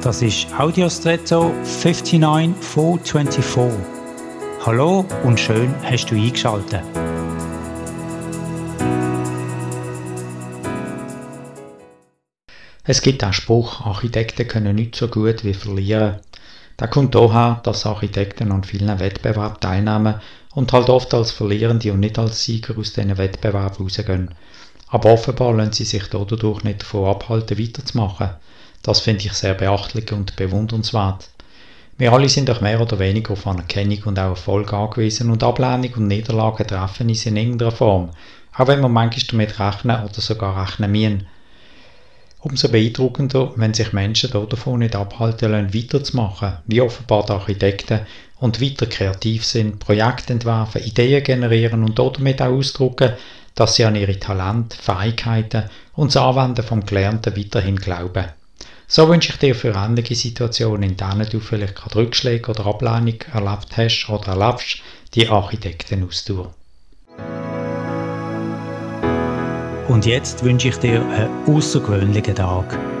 Das ist Audiostretto 59424. Hallo und schön hast du eingeschaltet. Es gibt einen Spruch, Architekten können nicht so gut wie verlieren. Der kommt daher, dass Architekten an vielen Wettbewerben teilnehmen und halt oft als Verlierende und nicht als Sieger aus diesen Wettbewerben rausgehen. Aber offenbar lassen sie sich dadurch nicht davon abhalten, weiterzumachen. Das finde ich sehr beachtlich und bewundernswert. Wir alle sind doch mehr oder weniger auf Anerkennung und auch Erfolg angewiesen und Ablehnung und Niederlagen treffen uns in irgendeiner Form, auch wenn wir manchmal damit rechnen oder sogar rechnen müssen. Umso beeindruckender, wenn sich Menschen davon nicht abhalten lassen, weiterzumachen, wie offenbar die Architekten, und weiter kreativ sind, Projekte entwerfen, Ideen generieren und damit auch ausdrücken, dass sie an ihre Talente, Fähigkeiten und das Anwenden vom Gelernten weiterhin glauben. So wünsche ich dir für ähnliche Situationen, in denen du vielleicht gerade Rückschläge oder Ablehnung erlebt hast oder erlebst, die Architekten Architektenausdauer. Und jetzt wünsche ich dir einen außergewöhnlichen Tag.